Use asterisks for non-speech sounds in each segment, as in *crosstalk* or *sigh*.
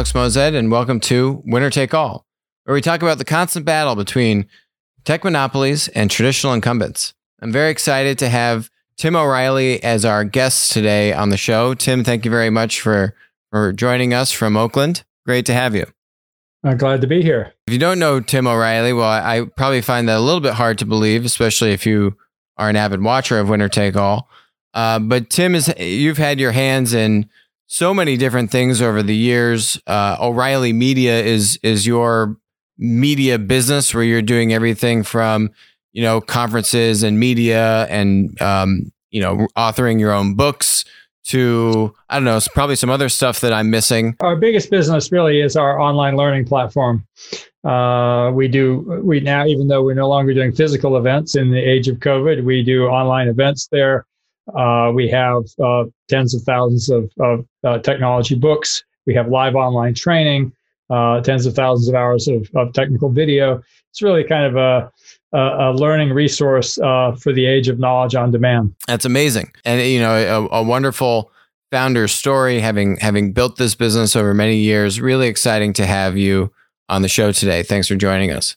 Alex Moazed, and welcome to Winner Take All, where we talk about the constant battle between tech monopolies and traditional incumbents. I'm very excited to have Tim O'Reilly as our guest today on the show. Tim, thank you very much for, for joining us from Oakland. Great to have you. I'm glad to be here. If you don't know Tim O'Reilly, well, I probably find that a little bit hard to believe, especially if you are an avid watcher of Winner Take All. Uh, but Tim is you've had your hands in so many different things over the years. Uh, O'Reilly Media is is your media business where you're doing everything from you know conferences and media and um, you know authoring your own books to I don't know, probably some other stuff that I'm missing. Our biggest business really is our online learning platform. Uh, we do we now even though we're no longer doing physical events in the age of COVID, we do online events there. Uh, we have uh, tens of thousands of, of uh, technology books. We have live online training, uh, tens of thousands of hours of, of technical video. It's really kind of a a, a learning resource uh, for the age of knowledge on demand. That's amazing, and you know, a, a wonderful founder's story. Having having built this business over many years, really exciting to have you on the show today. Thanks for joining us.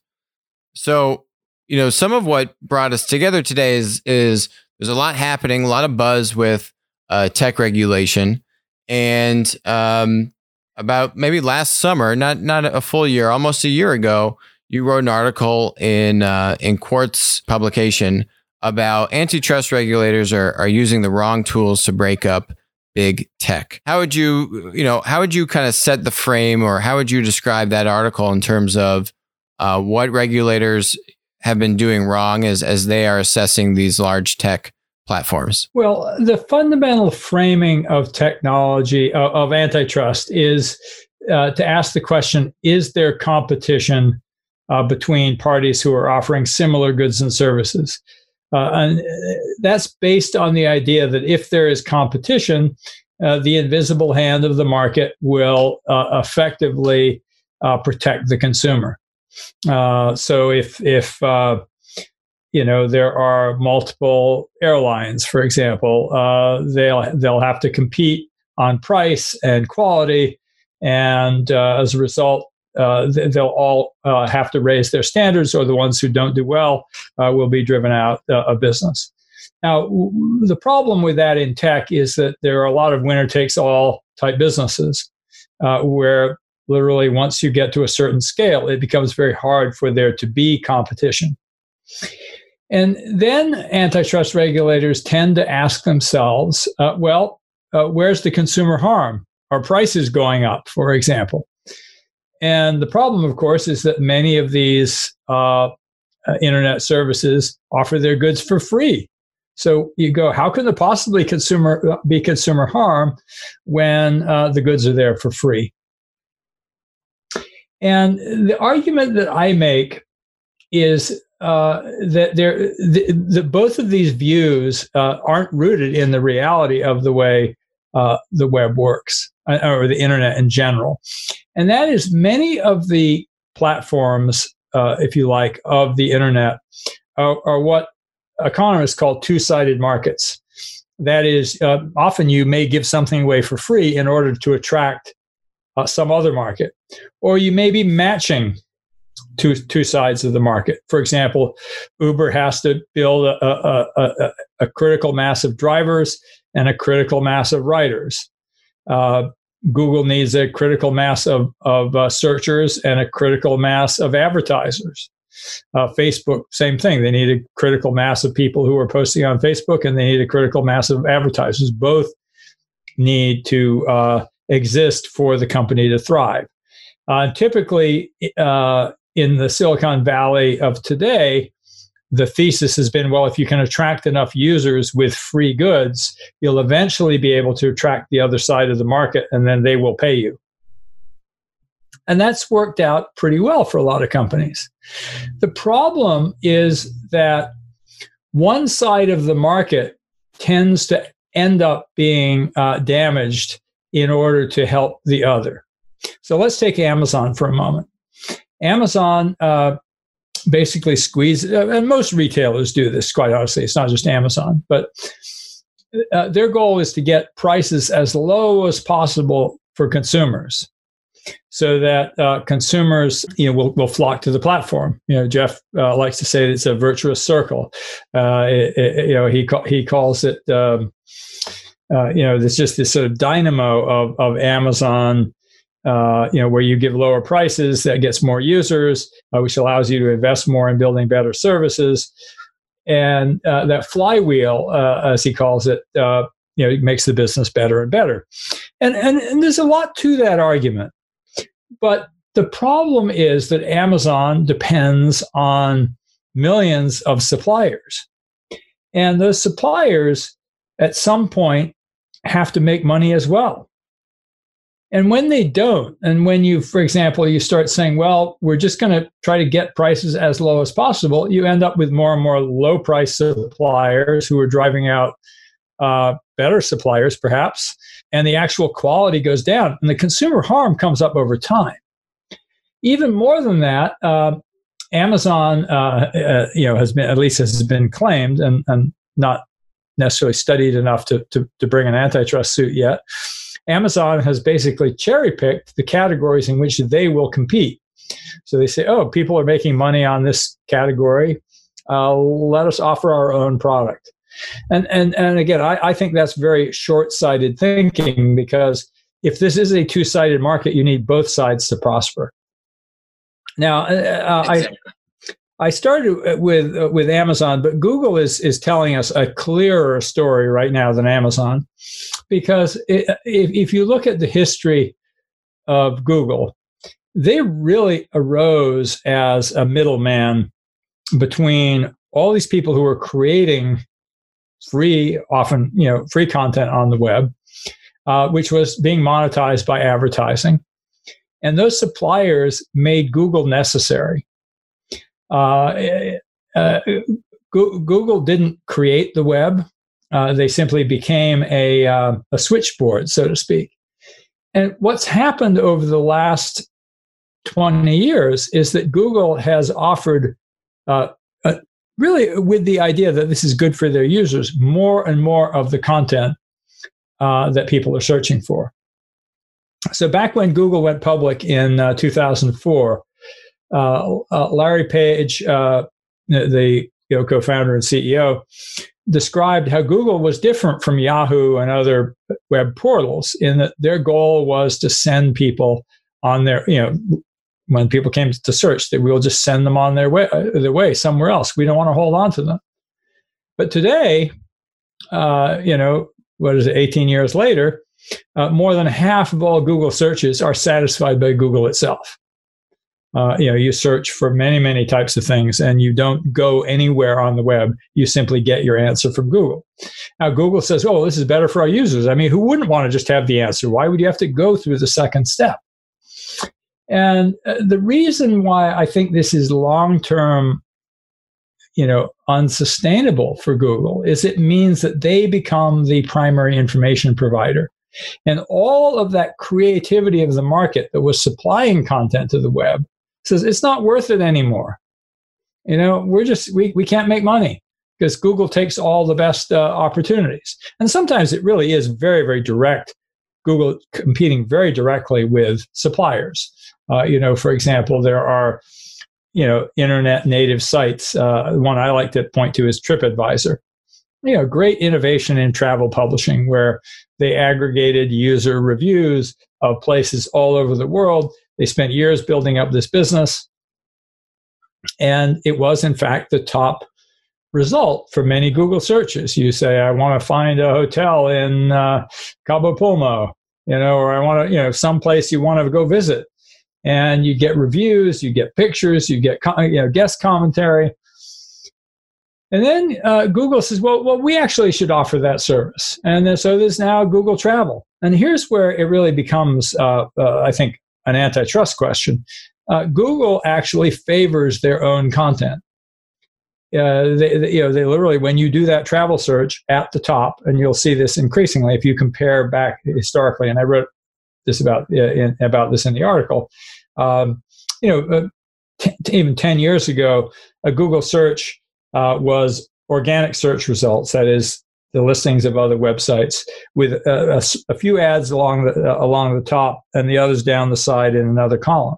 So, you know, some of what brought us together today is is there's a lot happening, a lot of buzz with uh, tech regulation, and um, about maybe last summer, not not a full year, almost a year ago, you wrote an article in uh, in Quartz publication about antitrust regulators are are using the wrong tools to break up big tech. How would you you know how would you kind of set the frame, or how would you describe that article in terms of uh, what regulators have been doing wrong as as they are assessing these large tech platforms? Well, the fundamental framing of technology of, of antitrust is uh, to ask the question: Is there competition uh, between parties who are offering similar goods and services. Uh, and uh, that's based on the idea that if there is competition, uh, the invisible hand of the market will uh, effectively uh, protect the consumer. So if if you know there are multiple airlines, for example, they'll they'll have to compete on price and quality, and as a result, uh, they'll all uh, have to raise their standards, or the ones who don't do well uh, will be driven out uh, of business. Now, w- the problem with that in tech is that there are a lot of winner takes all type businesses uh, where literally once you get to a certain scale, it becomes very hard for there to be competition. And then antitrust regulators tend to ask themselves, uh, well, where's the consumer harm? Are prices going up, for example? And the problem, of course, is that many of these uh, uh, internet services offer their goods for free. So you go, how can there possibly consumer uh, be consumer harm when uh, the goods are there for free? And the argument that I make is uh, that there, the, the, both of these views uh, aren't rooted in the reality of the way uh, the web works uh, or the internet in general. And that is many of the platforms, uh, if you like, of the internet are, are what economists call two sided markets. That is, uh, often you may give something away for free in order to attract uh, some other market, or you may be matching two two sides of the market. For example, Uber has to build a, a, a, a critical mass of drivers and a critical mass of writers. Uh, Google needs a critical mass of, of uh, searchers and a critical mass of advertisers. Uh, Facebook, same thing. They need a critical mass of people who are posting on Facebook, and they need a critical mass of advertisers. Both need to uh, exist for the company to thrive. Uh, typically, uh, in the Silicon Valley of today, the thesis has been well, if you can attract enough users with free goods, you'll eventually be able to attract the other side of the market and then they will pay you. And that's worked out pretty well for a lot of companies. The problem is that one side of the market tends to end up being uh, damaged in order to help the other. So let's take Amazon for a moment. Amazon uh, basically squeeze, uh, and most retailers do this, quite honestly. It's not just Amazon, but uh, their goal is to get prices as low as possible for consumers. so that uh, consumers you know will, will flock to the platform you know jeff uh, likes to say it's a virtuous circle uh, it, it, you know he he calls it um, uh, you know there's just this sort of dynamo of, of amazon uh, you know where you give lower prices that gets more users uh, which allows you to invest more in building better services. And that flywheel as he calls it you know makes the business better and better. And, and and there's a lot to that argument. But the problem is that Amazon depends on millions of suppliers. And those suppliers at some point have to make money as well. And when they don't, and when you, for example, you start saying, well, we're just going to try to get prices as low as possible, you end up with more and more low price suppliers who are driving out uh, better suppliers, perhaps, and the actual quality goes down. And the consumer harm comes up over time. Even more than that, uh, Amazon, uh, uh, you know, has been at least has been claimed and, and not necessarily studied enough to, to, to bring an antitrust suit yet. Amazon has basically cherry picked the categories in which they will compete. So they say, oh, people are making money on this category. Uh, let us offer our own product. And and and again, I, I think that's very short-sighted thinking because if this is a two-sided market, you need both sides to prosper. Now, uh, uh. I started with uh, with Amazon, but Google is is telling us a clearer story right now than Amazon, because it, if if you look at the history of Google, they really arose as a middleman between all these people who were creating free, often you know, free content on the web, uh, which was being monetized by advertising, and those suppliers made Google necessary. Uh, uh, Google didn't create the web; uh, they simply became a a switchboard, so to speak. And what's happened over the last 20 years is that Google has offered uh, really with the idea that this is good for their users, more and more of the content uh, that people are searching for. So back when Google went public in uh, 2004, uh, uh, Larry Page, uh, the you know, co-founder and CEO, described how Google was different from Yahoo and other web portals in that their goal was to send people on their you know when people came to search that we'll just send them on their way uh, their way somewhere else. We don't want to hold on to them. But today, uh, you know, what is it? 18 years later, uh, more than half of all Google searches are satisfied by Google itself. Uh, you know, you search for many, many types of things, and you don't go anywhere on the web. You simply get your answer from Google. Now, Google says, "Oh, this is better for our users." I mean, who wouldn't want to just have the answer? Why would you have to go through the second step? And uh, the reason why I think this is long term, you know, unsustainable for Google is it means that they become the primary information provider. And all of that creativity of the market that was supplying content to the web says it's not worth it anymore. You know, we're just, we, we can't make money because Google takes all the best uh, opportunities. And sometimes it really is very, very direct. Google competing very directly with suppliers. Uh, you know, for example, there are you know internet native sites. Uh, one I like to point to is TripAdvisor. You know, great innovation in travel publishing where they aggregated user reviews of places all over the world. They spent years building up this business, and it was in fact the top result for many Google searches. You say, I want to find a hotel in uh, Cabo Pulmo, you know, or I want to, you know, someplace you want to go visit and you get reviews, you get pictures, you get you know guest commentary. And then uh, Google says, well, well, we actually should offer that service. And then, so there's now Google Travel. And here's where it really becomes, uh, uh, I think, an antitrust question. Uh, Google actually favors their own content. Uh, they, they, you know, they literally, when you do that travel search at the top, and you'll see this increasingly if you compare back historically, and I wrote this about uh, in, about this in the article. Um, you know, uh, t- even ten years ago, a Google search uh, was organic search results. That is, the listings of other websites with a, a, a few ads along the uh, along the top and the others down the side in another column.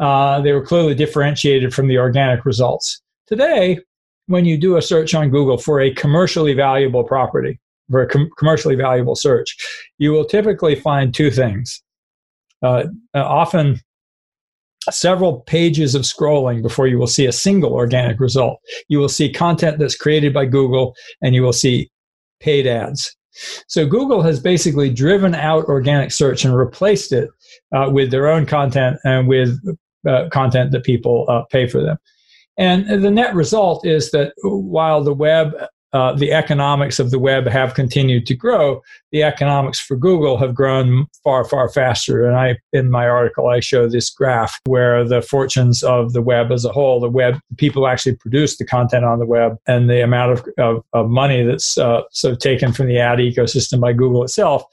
Uh, they were clearly differentiated from the organic results. Today, when you do a search on Google for a commercially valuable property, for a com- commercially valuable search, you will typically find two things. Uh, often, several pages of scrolling before you will see a single organic result. You will see content that's created by Google, and you will see paid ads. So Google has basically driven out organic search and replaced it uh, with their own content and with uh, content that people uh, pay for them. And the net result is that while the web, uh, the economics of the web have continued to grow, the economics for Google have grown far, far faster. And I, in my article, I show this graph where the fortunes of the web as a whole, the web, people actually produce the content on the web, and the amount of, of, of money that's uh, sort of taken from the ad ecosystem by Google itself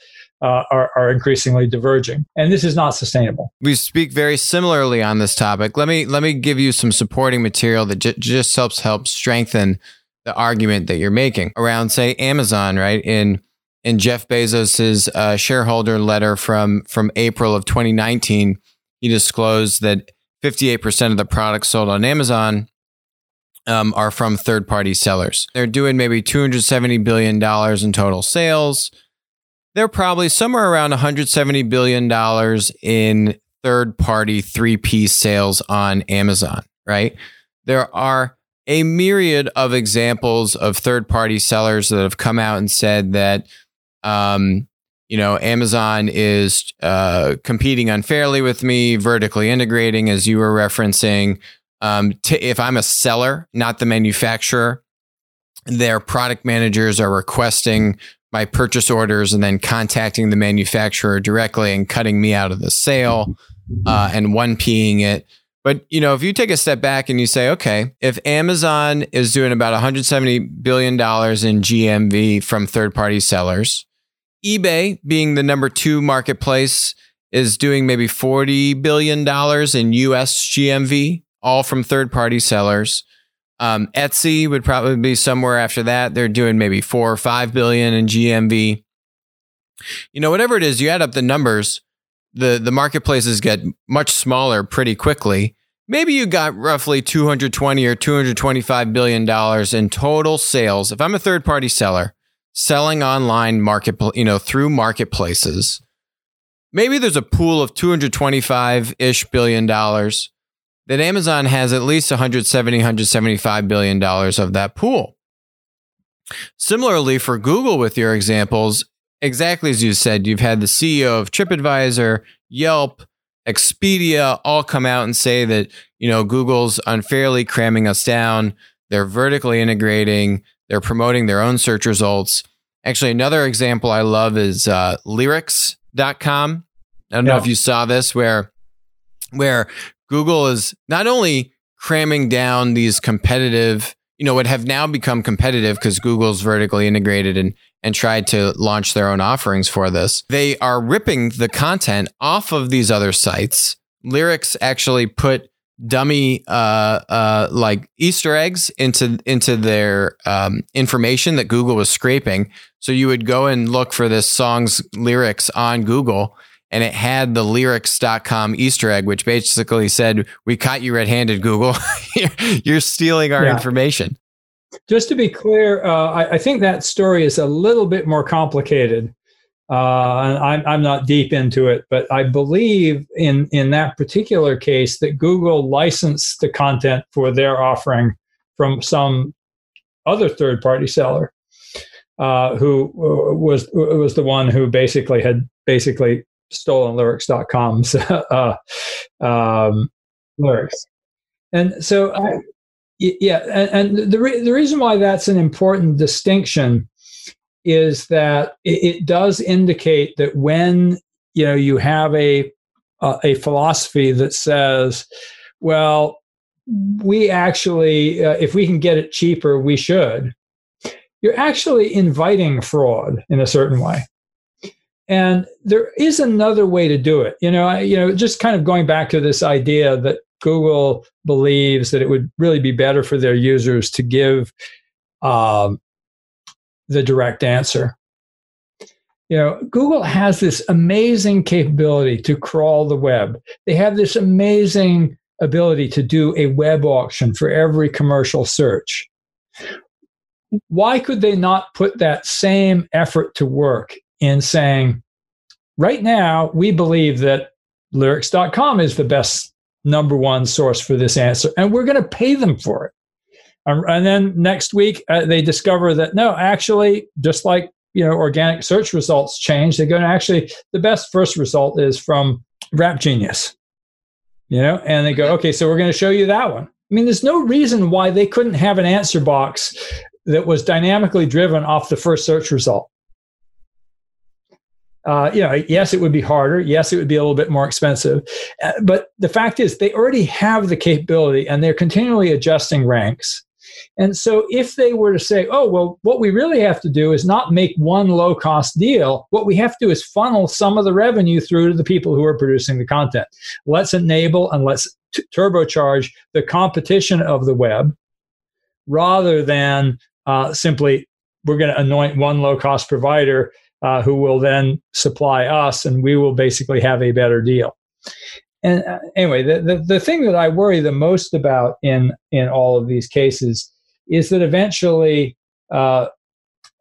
uh, are, are increasingly diverging, and this is not sustainable. We speak very similarly on this topic. Let me let me give you some supporting material that j- just helps help strengthen the argument that you're making around, say, Amazon. Right in in Jeff Bezos's uh, shareholder letter from from April of 2019, he disclosed that 58% of the products sold on Amazon um, are from third party sellers. They're doing maybe 270 billion dollars in total sales they're probably somewhere around 170 billion dollars in third party 3P sales on Amazon, right? There are a myriad of examples of third party sellers that have come out and said that um, you know, Amazon is uh, competing unfairly with me, vertically integrating, as you were referencing. Um, t- if I'm a seller, not the manufacturer, their product managers are requesting my purchase orders and then contacting the manufacturer directly and cutting me out of the sale uh, and one peeing it. But you know, if you take a step back and you say, okay, if Amazon is doing about 170 billion dollars in GMV from third-party sellers, eBay, being the number two marketplace, is doing maybe 40 billion dollars in US GMV, all from third-party sellers. Um, Etsy would probably be somewhere after that. They're doing maybe four or five billion in GMV. You know, whatever it is, you add up the numbers, the the marketplaces get much smaller pretty quickly. Maybe you got roughly 220 or 225 billion dollars in total sales. If I'm a third party seller selling online market, you know, through marketplaces, maybe there's a pool of 225 ish billion dollars that Amazon has at least 170, 175 billion dollars of that pool. Similarly, for Google, with your examples, exactly as you said, you've had the CEO of TripAdvisor, Yelp, Expedia all come out and say that you know Google's unfairly cramming us down. They're vertically integrating. They're promoting their own search results. Actually, another example I love is uh, Lyrics.com. I don't know if you saw this, where where Google is not only cramming down these competitive, you know, what have now become competitive because Google's vertically integrated and and tried to launch their own offerings for this. They are ripping the content off of these other sites. Lyrics actually put dummy uh, uh, like Easter eggs into into their um, information that Google was scraping. So you would go and look for this song's lyrics on Google, and it had the lyrics.com Easter egg, which basically said, We caught you red handed, Google. *laughs* You're stealing our yeah. information. Just to be clear, uh, I, I, think that story is a little bit more complicated. Uh, I'm, I'm not deep into it, but I believe in, in that particular case that Google licensed the content for their offering from some other third party seller. Uh, who uh, was was the one who basically had basically stolenlyrics.com's *laughs* uh, um, lyrics. And so, uh, yeah, and, and the, re- the reason why that's an important distinction is that it, it, does indicate that when you know you have a uh, a philosophy that says, well, we actually, uh, if we can get it cheaper, we should. You're actually inviting fraud in a certain way. And there is another way to do it. You know, I, you know, just kind of going back to this idea that Google believes that it would really be better for their users to give um, the direct answer. You know, Google has this amazing capability to crawl the web. They have this amazing ability to do a web auction for every commercial search. Why could they not put that same effort to work in saying, right now, we believe that lyrics.com is the best number one source for this answer, and we're going to pay them for it. Um, and then next week, uh, they discover that no, actually, just like you know, organic search results change, they're going to actually the best first result is from Rap Genius, you know, and they go, okay, so we're going to show you that one. I mean, there's no reason why they couldn't have an answer box that was dynamically driven off the first search result. Uh, you know, yes, it would be harder. Yes, it would be a little bit more expensive. Uh, but the fact is, they already have the capability and they're continually adjusting ranks. And so, if they were to say, oh, well, what we really have to do is not make one low cost deal, what we have to do is funnel some of the revenue through to the people who are producing the content. Let's enable and let's t- turbocharge the competition of the web rather than uh, simply we're going to anoint one low cost provider uh, who will then supply us, and we will basically have a better deal. And uh, anyway, the, the, the thing that I worry the most about in in all of these cases is that eventually, uh,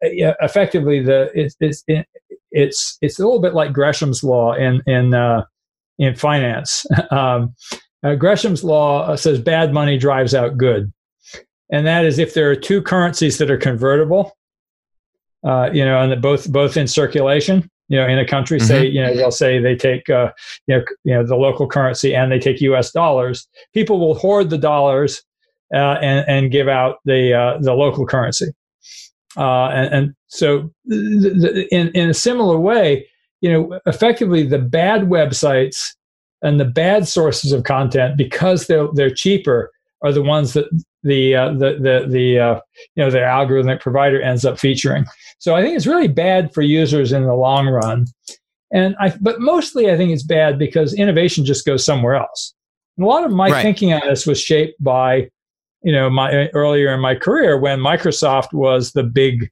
effectively, the it, it's it, it's it's a little bit like Gresham's law in in uh, in finance. *laughs* um, uh, Gresham's law uh, says bad money drives out good, and that is if there are two currencies that are convertible, uh, you know, and both both in circulation. You know, in a country, mm-hmm. say you know they'll say they take uh, you know you know the local currency and they take U.S. dollars. People will hoard the dollars uh, and and give out the uh, the local currency. Uh, and, and, so, in in a similar way, you know, effectively the bad websites and the bad sources of content because they're they're cheaper are the ones that the uh, the the the uh, you know the algorithmic provider ends up featuring. So I think it's really bad for users in the long run. And I but mostly I think it's bad because innovation just goes somewhere else. And a lot of my right. thinking on this was shaped by you know my earlier in my career when Microsoft was the big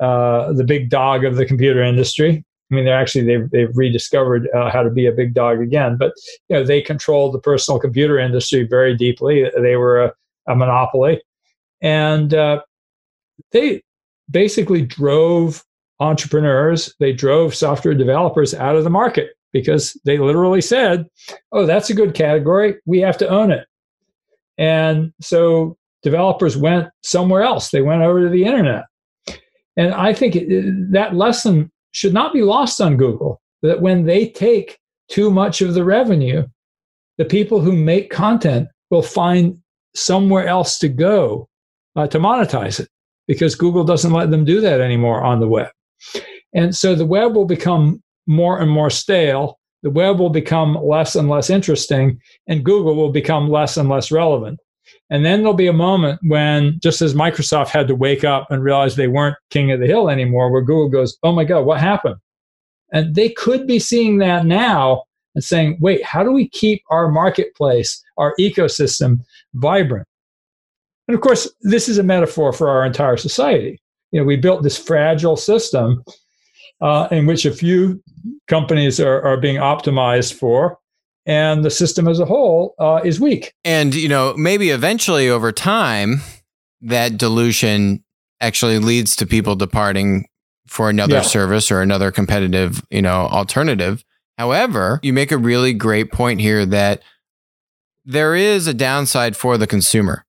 uh, the big dog of the computer industry. I mean, they're actually they've they've rediscovered uh, how to be a big dog again. But you know, they controlled the personal computer industry very deeply. They were a, a monopoly, and uh, they basically drove entrepreneurs, they drove software developers out of the market because they literally said, "Oh, that's a good category. We have to own it." And so developers went somewhere else. They went over to the internet. And I think it, that lesson should not be lost on Google that when they take too much of the revenue, the people who make content will find somewhere else to go uh, to monetize it because Google doesn't let them do that anymore on the web. And so the web will become more and more stale. The web will become less and less interesting, and Google will become less and less relevant. And then there'll be a moment when, just as Microsoft had to wake up and realize they weren't king of the hill anymore, where Google goes, Oh my God, what happened? And they could be seeing that now and saying, Wait, how do we keep our marketplace, our ecosystem vibrant? And of course, this is a metaphor for our entire society. You know, we built this fragile system uh, in which a few companies are, are being optimized for, and the system as a whole uh, is weak. And you know, maybe eventually over time, that dilution actually leads to people departing for another yeah. service or another competitive, you know, alternative. However, you make a really great point here that there is a downside for the consumer.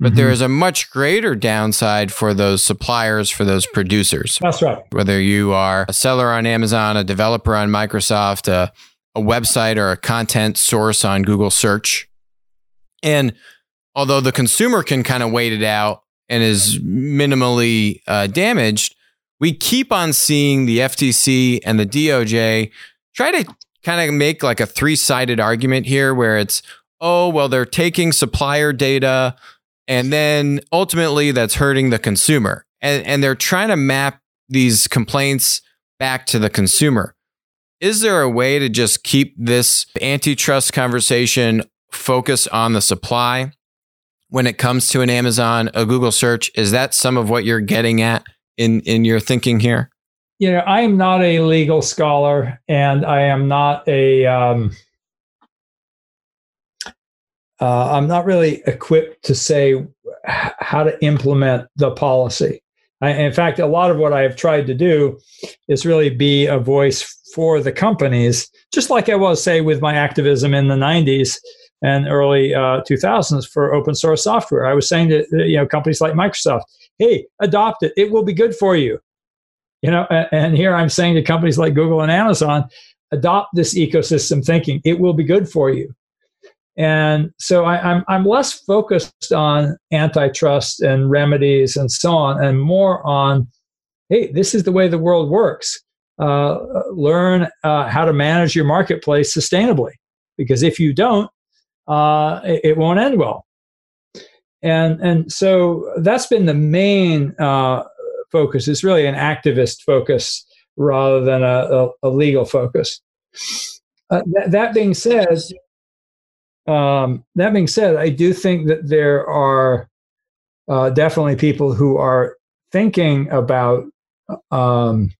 But mm-hmm. there is a much greater downside for those suppliers, for those producers. That's right. Whether you are a seller on Amazon, a developer on Microsoft, a, a website or a content source on Google search. And although the consumer can kind of wait it out and is minimally uh, damaged, we keep on seeing the FTC and the DOJ try to kind of make like a three sided argument here where it's, oh, well, they're taking supplier data and then ultimately that's hurting the consumer. And, and they're trying to map these complaints back to the consumer. Is there a way to just keep this antitrust conversation focused on the supply when it comes to an Amazon, a Google search? Is that some of what you're getting at in in your thinking here? You know, I am not a legal scholar, and I am not a. Um, uh, I'm not really equipped to say how to implement the policy. I, in fact, a lot of what I've tried to do is really be a voice for the companies, just like I was, say, with my activism in the 90s and early uh, 2000s for open source software. I was saying to you know companies like Microsoft, "Hey, adopt it; it will be good for you." You know, and, and here I'm saying to companies like Google and Amazon, adopt this ecosystem thinking; it will be good for you. And so I, I'm, I'm less focused on antitrust and remedies and so on, and more on, hey, this is the way the world works. Uh, learn uh, how to manage your marketplace sustainably, because if you don't, uh, it, it, won't end well. And and so that's been the main uh, focus. It's really an activist focus rather than a, a, a legal focus. Uh, that, that being said, um, that being said, I do think that there are uh, definitely people who are thinking about um,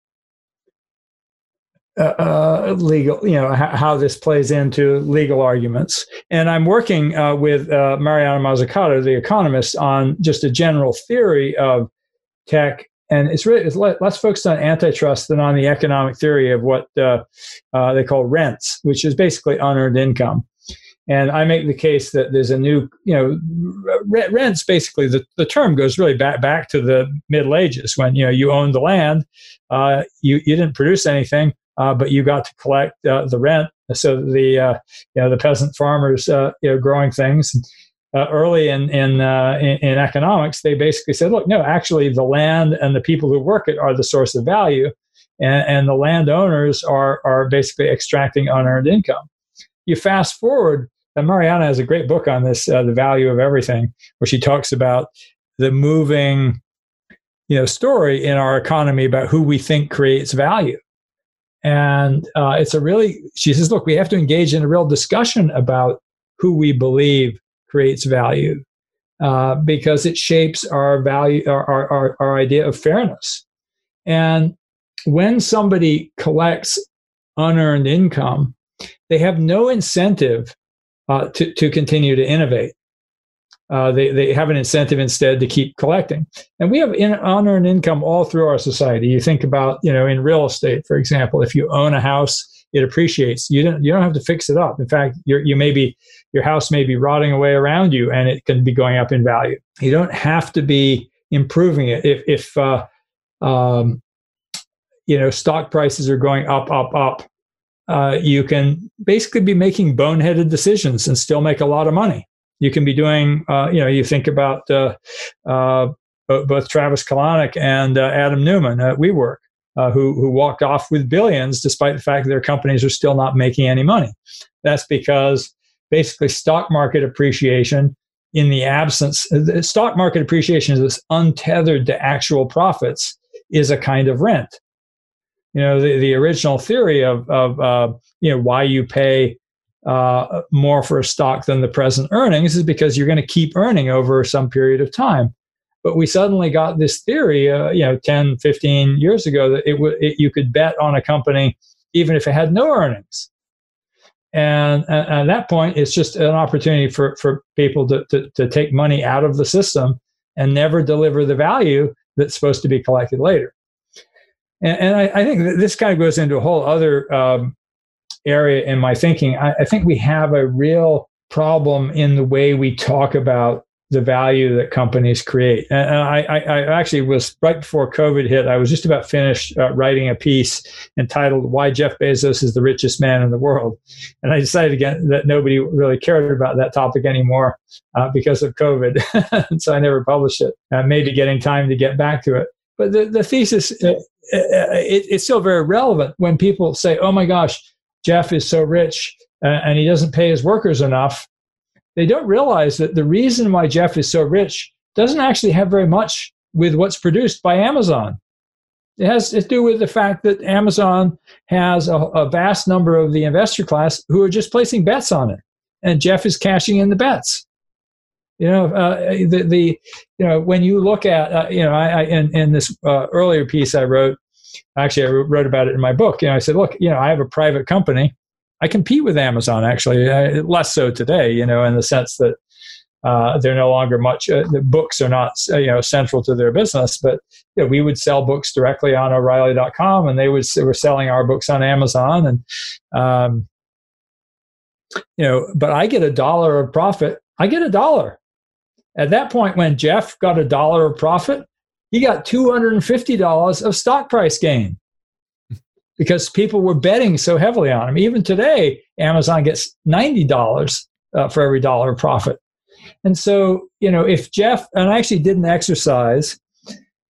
uh, uh, legal, you know, h- how this plays into legal arguments. And I'm working uh, with uh, Mariana Mazzucato, the economist, on just a general theory of tech. And it's really it's less focused on antitrust than on the economic theory of what uh, uh, they call rents, which is basically unearned income. And I make the case that there's a new, you know, rents basically, the, the term goes really back, back to the Middle Ages when, you know, you owned the land, you, you didn't produce anything, uh, but you got to collect uh, the rent. So the, uh, you know, the peasant farmers, uh, you know, growing things. Early in in, in, in economics, they basically said, "Look, no, actually, the land and the people who work it are the source of value, and, and the landowners are are basically extracting unearned income." You fast forward and Mariana has a great book on this, uh, The Value of Everything, where she talks about the moving, you know, story in our economy about who we think creates value. And uh, it's a really, she says, look, we have to engage in a real discussion about who we believe creates value uh, because it shapes our value, our, our, our idea of fairness. And when somebody collects unearned income, they have no incentive uh, to, to continue to innovate. Uh, they, they have an incentive instead to keep collecting. And we have in, unearned income all through our society. You think about, you know, in real estate, for example, if you own a house, it appreciates. You don't, you don't have to fix it up. In fact, you you may be, your house may be rotting away around you and it can be going up in value. You don't have to be improving it. If, if uh, um, you know, stock prices are going up, up, up, uh, you can basically be making boneheaded decisions and still make a lot of money. You can be doing, uh, you know, you think about uh, uh both Travis Kalanick and uh, Adam Neumann at WeWork, uh, who who walked off with billions despite the fact that their companies are still not making any money. That's because basically stock market appreciation in the absence the stock market appreciation is untethered to actual profits is a kind of rent you know the, the original theory of, of uh, you know why you pay uh, more for a stock than the present earnings is because you're going to keep earning over some period of time. But we suddenly got this theory uh, you know 10 15 years ago that it, w- it you could bet on a company even if it had no earnings. And, and at that point it's just an opportunity for, for people to, to, to take money out of the system and never deliver the value that's supposed to be collected later. And, and I, I, think this kind of goes into a whole other um, area in my thinking. I, I think we have a real problem in the way we talk about the value that companies create. And I, I, I, actually was right before COVID hit. I was just about finished uh, writing a piece entitled "Why Jeff Bezos is the Richest Man in the World," and I decided again that nobody really cared about that topic anymore uh, because of COVID, *laughs* so I never published it. Uh, maybe getting time to get back to it. But the, the thesis, uh, uh, it, it's still very relevant when people say, oh my gosh, Jeff is so rich uh, and he doesn't pay his workers enough. They don't realize that the reason why Jeff is so rich doesn't actually have very much with what's produced by Amazon. It has to do with the fact that Amazon has a, a, vast number of the investor class who are just placing bets on it. And Jeff is cashing in the bets. You know, uh, the, the you know when you look at uh, you know I, I in, in this uh, earlier piece I wrote, actually I wrote about it in my book. You know, I said, look, you know, I have a private company. I compete with Amazon actually, uh, less so today. You know, in the sense that uh, they're no longer much. Uh, the books are not uh, you know central to their business, but you know, we would sell books directly on O'Reilly.com, and they would they were selling our books on Amazon, and um, you know. But I get a dollar of profit. I get a dollar at that point, when Jeff got a dollar of profit, he got $250 of stock price gain *laughs* because people were betting so heavily on him. Even today, Amazon gets $90 uh, for every dollar of profit. And so, you know, if Jeff, and I actually did an exercise,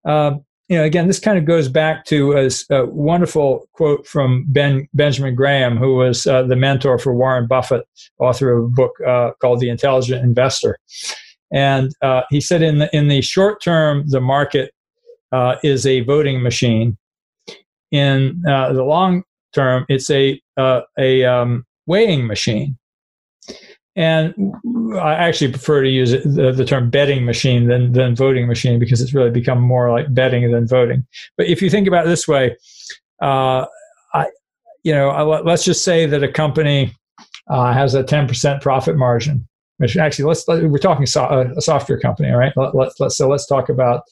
uh, you know, again, this kind of goes back to a, a wonderful quote from Ben Benjamin Graham, who was uh, the mentor for Warren Buffett, author of a book uh, called The Intelligent Investor. And uh, he said, in the in the short term, the market uh, is a voting machine. In uh, the long term, it's a uh, a um, weighing machine. And I actually prefer to use the, the, term betting machine than, than voting machine because it's really become more like betting than voting. But if you think about it this way, uh, I, you know, I, let's just say that a company uh, has a 10% profit margin actually let's we're talking so, uh, a software company right? Let, let, let, so let's talk about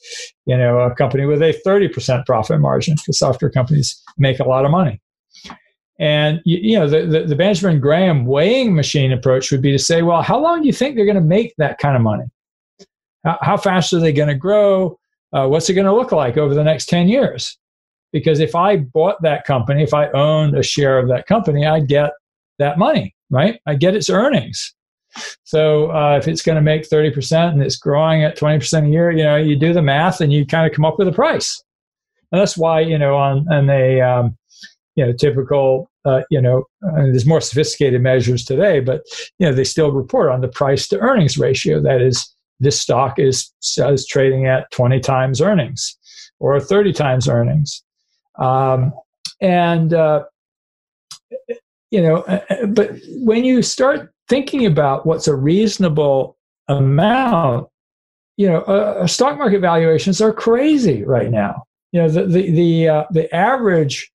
you know a company with a 30% profit margin because software companies make a lot of money. And you, you know the, the, the, benjamin graham weighing machine approach would be to say well how long do you think they're going to make that kind of money? How, how fast are they going to grow? Uh, what's it going to look like over the next 10 years? Because if i bought that company if i owned a share of that company i'd get that money right? I get its earnings so uh, if it's going to make 30% and it's growing at 20% a year, you know, you do the math and you kind of come up with a price. And that's why, you know, on, on a, um, you know, typical, uh, you know, there's more sophisticated measures today, but, you know, they still report on the price to earnings ratio. That is, this stock is, is trading at 20 times earnings or 30 times earnings. Um, and, uh, you know, uh, uh, but when you start thinking about what's a reasonable amount, you know, uh, uh, stock market valuations are crazy right now. You know, the the the, uh, the average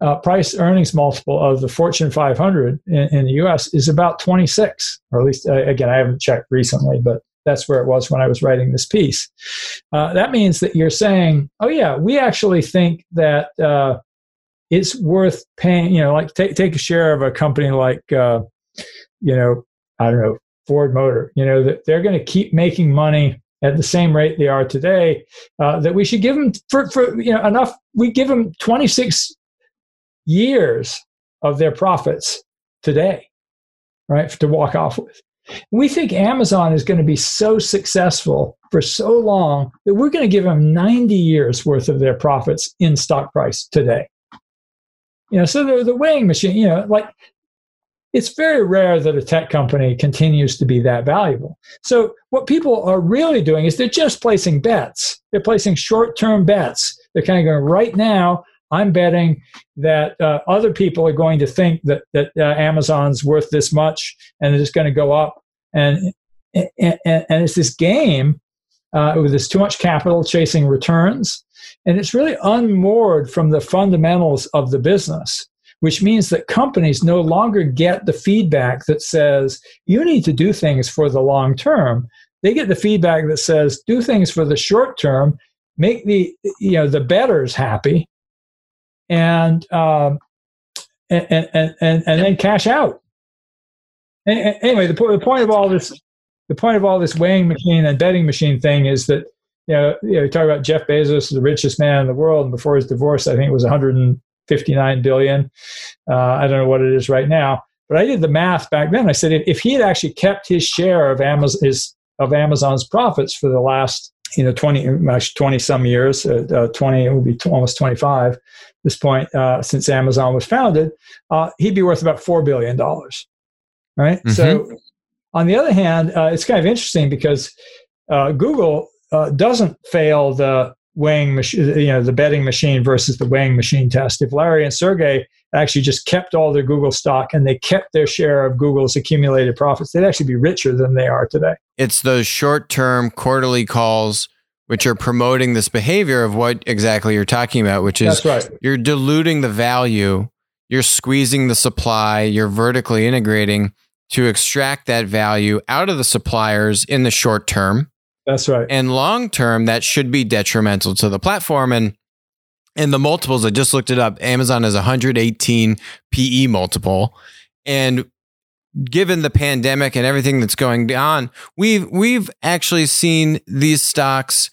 uh, price earnings multiple of the Fortune 500 in, in, the U.S. is about 26, or at least uh, again, I haven't checked recently, but that's where it was when I was writing this piece. Uh, that means that you're saying, oh yeah, we actually think that it's worth paying. You know, like take take a share of a company like you know, I don't know, Ford Motor, you know, that they're going to keep making money at the same rate they are today, uh, that we should give them for, for, you know, enough, we give them 26 years of their profits today, right, to walk off with. We think Amazon is going to be so successful for so long that we're going to give them 90 years worth of their profits in stock price today. You know, so the, the weighing machine, you know, like it's very rare that a tech company continues to be that valuable. So, what people are really doing is they're just placing bets. They're placing short term bets. They're kind of going, right now, I'm betting that uh, other people are going to think that, that uh, Amazon's worth this much and it's going to go up. And, and, and, it's this game uh, with this too much capital chasing returns. And it's really unmoored from the fundamentals of the business which means that companies no longer get the feedback that says you need to do things for the long term. They get the feedback that says do things for the short term, make the you know the betters happy, and um, and, and, and and then cash out. And, anyway, the, the point of all this the point of all this weighing machine and betting machine thing is that you know, you know, talk about Jeff Bezos, the richest man in the world, and before his divorce, I think it was 100 59 billion. Uh, I don't know what it is right now, but I did the math back then. I said if, if he had actually kept his share of Amazon his, of Amazon's profits for the last you know 20 20 some years uh, uh, 20 it would be almost 25 this point uh, since amazon was founded uh, he'd be worth about 4 billion dollars right mm-hmm. so on the other hand uh, it's kind of interesting because uh, google doesn't fail the weighing machine, uh, you know, the betting machine versus the weighing machine test. If Larry and Sergey actually just kept all their Google stock and they kept their share of Google's accumulated profits, they'd actually be richer than they are today. It's those short term quarterly calls which are promoting this behavior of what exactly you're talking about, which is right. you're diluting the value, you're squeezing the supply, you're vertically integrating to extract that value out of the suppliers in the short term. That's right. And long term, that should be detrimental to the platform. And and the multiples, I just looked it up. Amazon has 118 PE multiple. And given the pandemic and everything that's going on, we've we've actually seen these stocks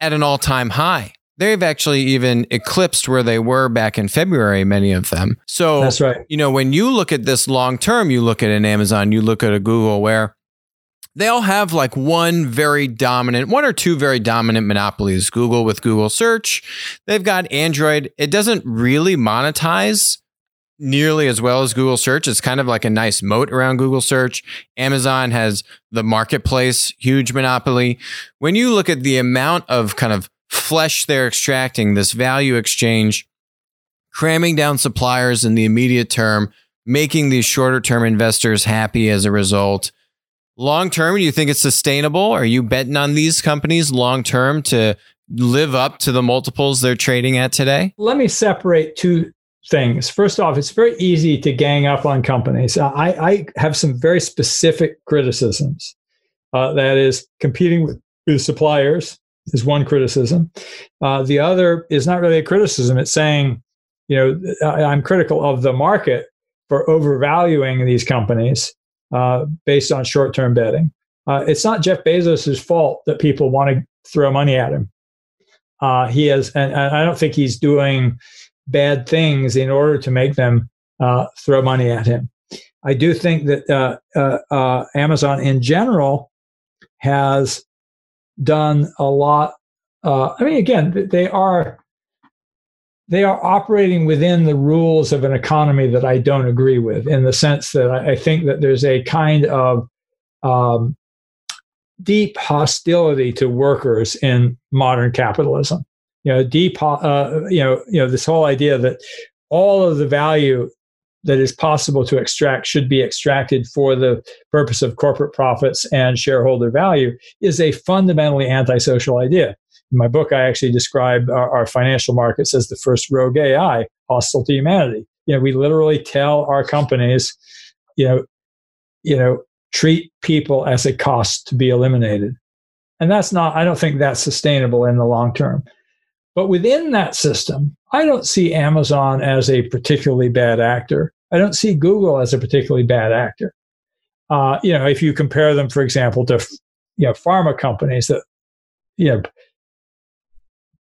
at an all-time high. They've actually even eclipsed where they were back in February, many of them. So that's right. You know, when you look at this long term, you look at an Amazon, you look at a Google where they all have like one very dominant, one or two very dominant monopolies. Google with Google search. They've got Android. It doesn't really monetize nearly as well as Google search. It's kind of like a nice moat around Google search. Amazon has the marketplace, huge monopoly. When you look at the amount of kind of flesh they're extracting, this value exchange, cramming down suppliers in the immediate term, making these shorter term investors happy as a result. Long term, do you think it's sustainable? Are you betting on these companies long term to live up to the multiples they're trading at today? Let me separate two things. First off, it's very easy to gang up on companies. I, I have some very specific criticisms. Uh, that is, competing with, with, suppliers is one criticism. Uh, the other is not really a criticism. It's saying, you know, I'm critical of the market for overvaluing these companies uh, based on short term betting. Uh, it's not Jeff Bezos' fault that people want to throw money at him. Uh, he has, and, and I don't think he's doing bad things in order to make them uh, throw money at him. I do think that uh, Amazon in general has done a lot. I mean, again, they are they are operating within the rules of an economy that I don't agree with, in the sense that I, think that there's a kind of um, deep hostility to workers in modern capitalism you know deep uh, you know you know this whole idea that all of the value that is possible to extract should be extracted for the purpose of corporate profits and shareholder value is a fundamentally antisocial idea. In my book, I actually describe our, our, financial markets as the first rogue AI, hostile to humanity. You know, we literally tell our companies, you know, you know, treat people as a cost to be eliminated, and that's not. I don't think that's sustainable in the long term. But within that system, I don't see Amazon as a particularly bad actor. I don't see Google as a particularly bad actor. Uh, you know, if you compare them, for example, to you know pharma companies that you know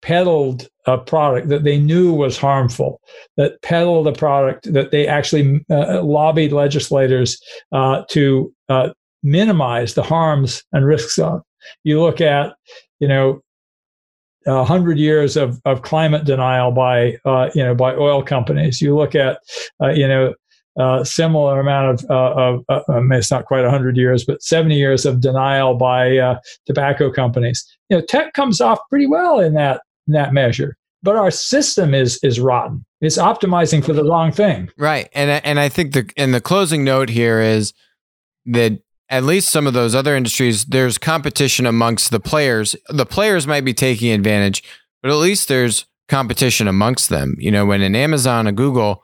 peddled a product that they knew was harmful, that peddled a product that they actually uh, lobbied legislators uh, to uh, minimize the harms and risks of. You look at, you know, a hundred years of, of climate denial by uh, you know by oil companies. You look at uh, you know uh, similar amount of, uh, of uh, it's not quite hundred years, but seventy years of denial by uh, tobacco companies. You know, tech comes off pretty well in that in that measure, but our system is is rotten. It's optimizing for the wrong thing. Right, and and I think the and the closing note here is that at least some of those other industries, there's competition amongst the players. The players might be taking advantage, but at least there's competition amongst them. You know, when an Amazon, a Google,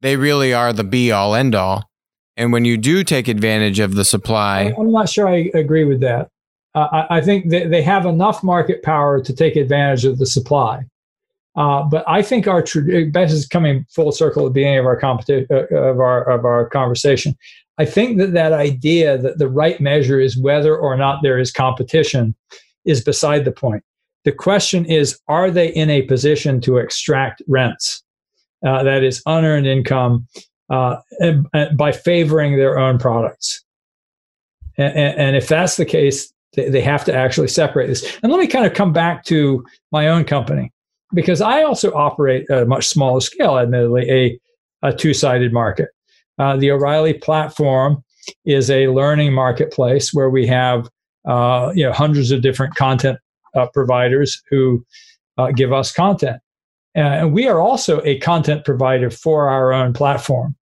they really are the be all end all. And when you do take advantage of the supply, I'm not sure I agree with that. Uh, I, I, think they have enough market power to take advantage of the supply. Uh, but I think our this is coming full circle at the beginning of our competition uh, of our of our conversation. I think that that idea that the right measure is whether or not there is competition is beside the point. The question is, are they in a position to extract rents? Uh, that is unearned income uh, and, and by favoring their own products. And, and, if that's the case, they, they have to actually separate this. And let me kind of come back to my own company because I also operate at a much smaller scale, admittedly, a, a two sided market. Uh, the O'Reilly platform is a learning marketplace where we have uh, you know hundreds of different content uh, providers who uh, give us content. And we are also a content provider for our own platform.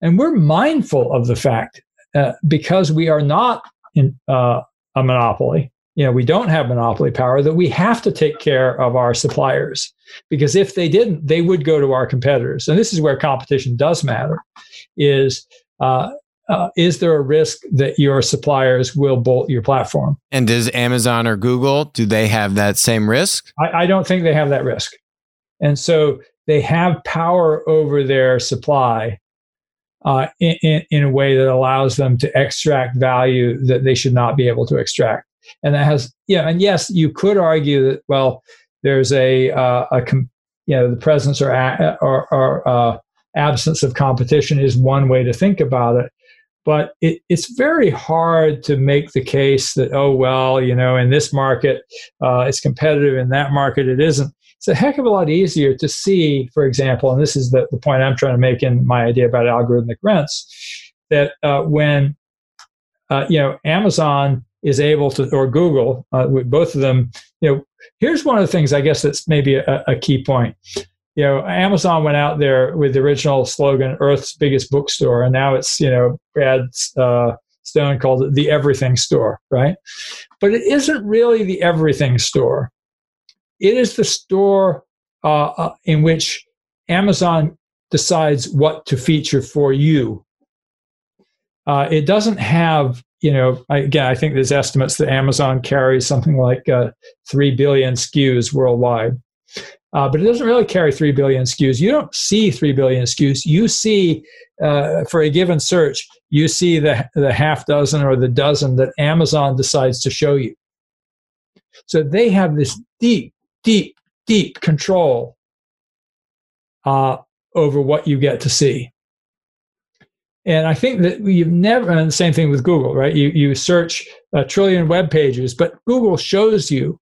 And we're mindful of the fact uh, because we are not in, uh, a monopoly, you know, we don't have monopoly power, that we have to take care of our suppliers. Because if they didn't, they would go to our competitors. And this is where competition does matter is uh, uh, is there a risk that your suppliers will bolt your platform? And does Amazon or Google do they have that same risk? I, I don't think they have that risk, and so they have power over their supply uh, in, in, a way that allows them to extract value that they should not be able to extract. And that has, yeah, and yes, you could argue that well, there's a uh, a you know the presence or or, or uh, absence of competition is one way to think about it. But it, it's very hard to make the case that, oh, well, you know, in this market, uh, it's competitive, in that market, it isn't. It's a heck of a lot easier to see, for example, and this is the, the point I'm trying to make in my idea about algorithmic rents, that uh, when, uh, you know, Amazon is able to, or Google, uh, both of them, you know, here's one of the things I guess that's maybe a, a key point you know, Amazon went out there with the original slogan "Earth's biggest bookstore," and now it's you know Brad uh, Stone called it the Everything Store, right? But it isn't really the Everything Store. It is the store uh, uh, in which Amazon decides what to feature for you. Uh, it doesn't have, you know, again, I think there's estimates that Amazon carries something like uh, 3 billion SKUs worldwide uh, but it doesn't really carry 3 billion SKUs. You don't see 3 billion SKUs. You see, uh, for a given search, you see the, the half dozen or the dozen that Amazon decides to show you. So they have this deep, deep, deep control uh, over what you get to see. And I think that you've never, and the same thing with Google, right? You, you search a trillion web pages, but Google shows you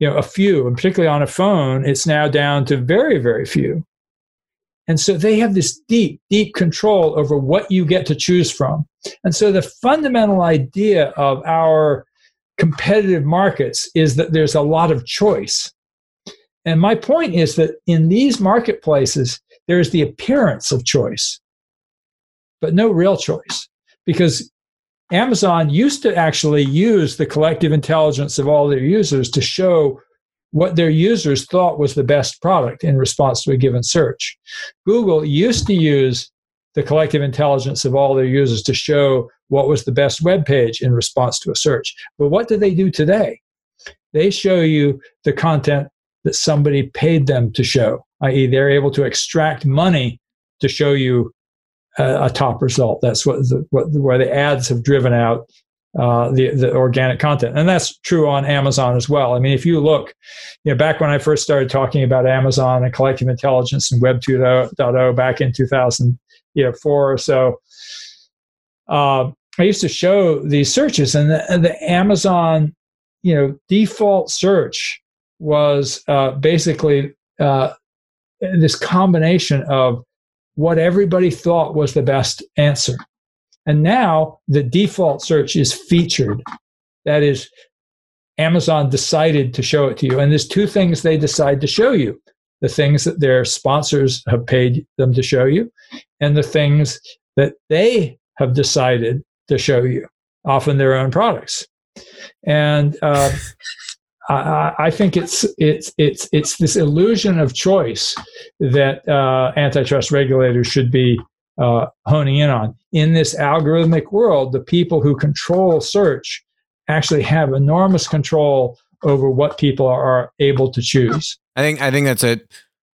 you know a few and particularly on a phone it's now down to very very few. And so they have this deep deep control over what you get to choose from. And so the fundamental idea of our competitive markets is that there's a lot of choice. And my point is that in these marketplaces there's the appearance of choice but no real choice because Amazon used to actually use the collective intelligence of all their users to show what their users thought was the best product in response to a given search. Google used to use the collective intelligence of all their users to show what was the best web page in response to a search. But what do they do today? They show you the content that somebody paid them to show, i.e., they're able to extract money to show you a, a top result. That's what, the, what where the ads have driven out uh, the the organic content, and that's true on Amazon as well. I mean, if you look, you know, back when I first started talking about Amazon and collective intelligence and Web 2.0 back in 2004 or so, uh, I used to show these searches, and the, the Amazon, you know, default search was uh, basically uh, this combination of what everybody thought was the best answer. And now the default search is featured. That is, Amazon decided to show it to you. And there's two things they decide to show you the things that their sponsors have paid them to show you, and the things that they have decided to show you, often their own products. And uh, *laughs* I, I, think it's it's it's it's this illusion of choice that uh, antitrust regulators should be uh, honing in on. In this algorithmic world, the people who control search actually have enormous control over what people are able to choose. I think I think that's a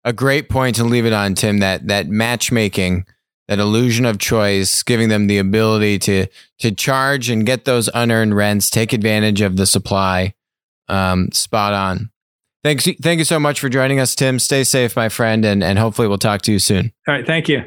a great point to leave it on, Tim. That that matchmaking, that illusion of choice, giving them the ability to to charge and get those unearned rents, take advantage of the supply um, spot on. Thanks. Thank you so much for joining us, Tim. Stay safe, my friend, and, and hopefully we'll talk to you soon. All right. Thank you.